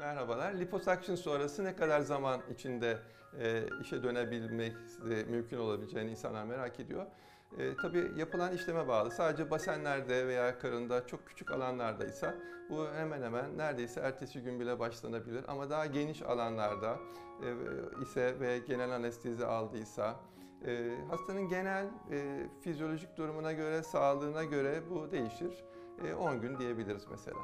Merhabalar. Liposuction sonrası ne kadar zaman içinde e, işe dönebilmek e, mümkün olabileceğini insanlar merak ediyor. E, tabii yapılan işleme bağlı. Sadece basenlerde veya karında çok küçük alanlardaysa bu hemen hemen neredeyse ertesi gün bile başlanabilir. Ama daha geniş alanlarda e, ise ve genel anestezi aldıysa e, hastanın genel e, fizyolojik durumuna göre, sağlığına göre bu değişir. E, 10 gün diyebiliriz mesela.